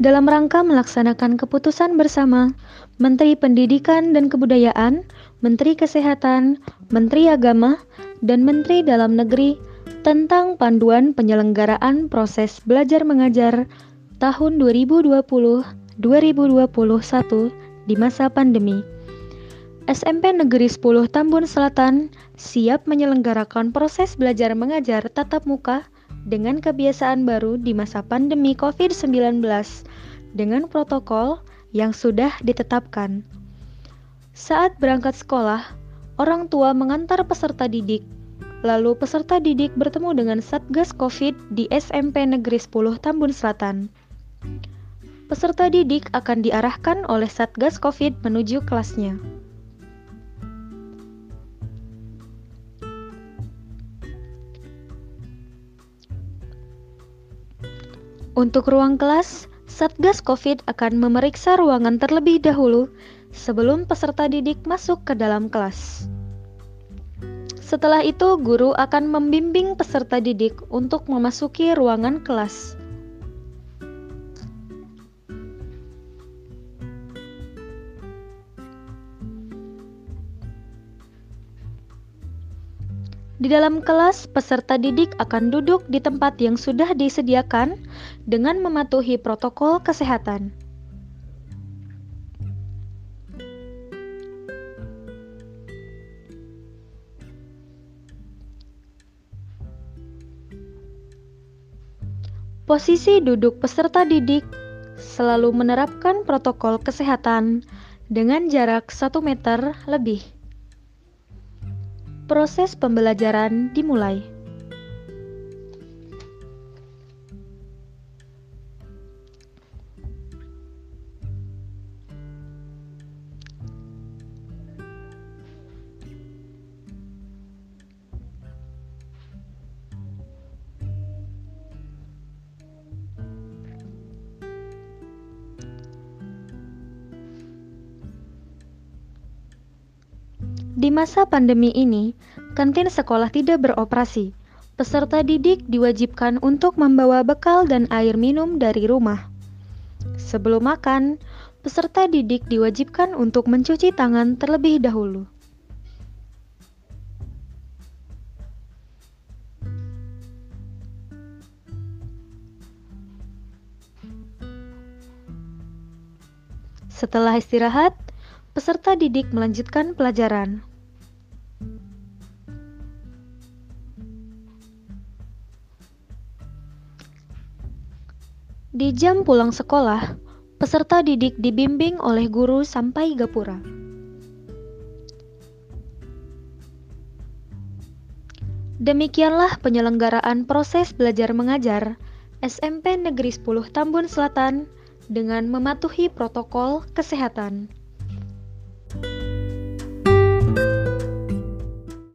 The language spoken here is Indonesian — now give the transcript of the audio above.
dalam rangka melaksanakan keputusan bersama Menteri Pendidikan dan Kebudayaan, Menteri Kesehatan, Menteri Agama, dan Menteri Dalam Negeri tentang panduan penyelenggaraan proses belajar mengajar tahun 2020-2021 di masa pandemi. SMP Negeri 10 Tambun Selatan siap menyelenggarakan proses belajar mengajar tatap muka dengan kebiasaan baru di masa pandemi COVID-19 dengan protokol yang sudah ditetapkan. Saat berangkat sekolah, orang tua mengantar peserta didik. Lalu peserta didik bertemu dengan Satgas COVID di SMP Negeri 10 Tambun Selatan. Peserta didik akan diarahkan oleh Satgas COVID menuju kelasnya. Untuk ruang kelas, Satgas COVID akan memeriksa ruangan terlebih dahulu sebelum peserta didik masuk ke dalam kelas. Setelah itu, guru akan membimbing peserta didik untuk memasuki ruangan kelas. Di dalam kelas, peserta didik akan duduk di tempat yang sudah disediakan dengan mematuhi protokol kesehatan. Posisi duduk peserta didik selalu menerapkan protokol kesehatan dengan jarak 1 meter lebih proses pembelajaran dimulai. Di masa pandemi ini, kantin sekolah tidak beroperasi. Peserta didik diwajibkan untuk membawa bekal dan air minum dari rumah. Sebelum makan, peserta didik diwajibkan untuk mencuci tangan terlebih dahulu. Setelah istirahat, peserta didik melanjutkan pelajaran. Di jam pulang sekolah, peserta didik dibimbing oleh guru sampai gapura. Demikianlah penyelenggaraan proses belajar mengajar SMP Negeri 10 Tambun Selatan dengan mematuhi protokol kesehatan.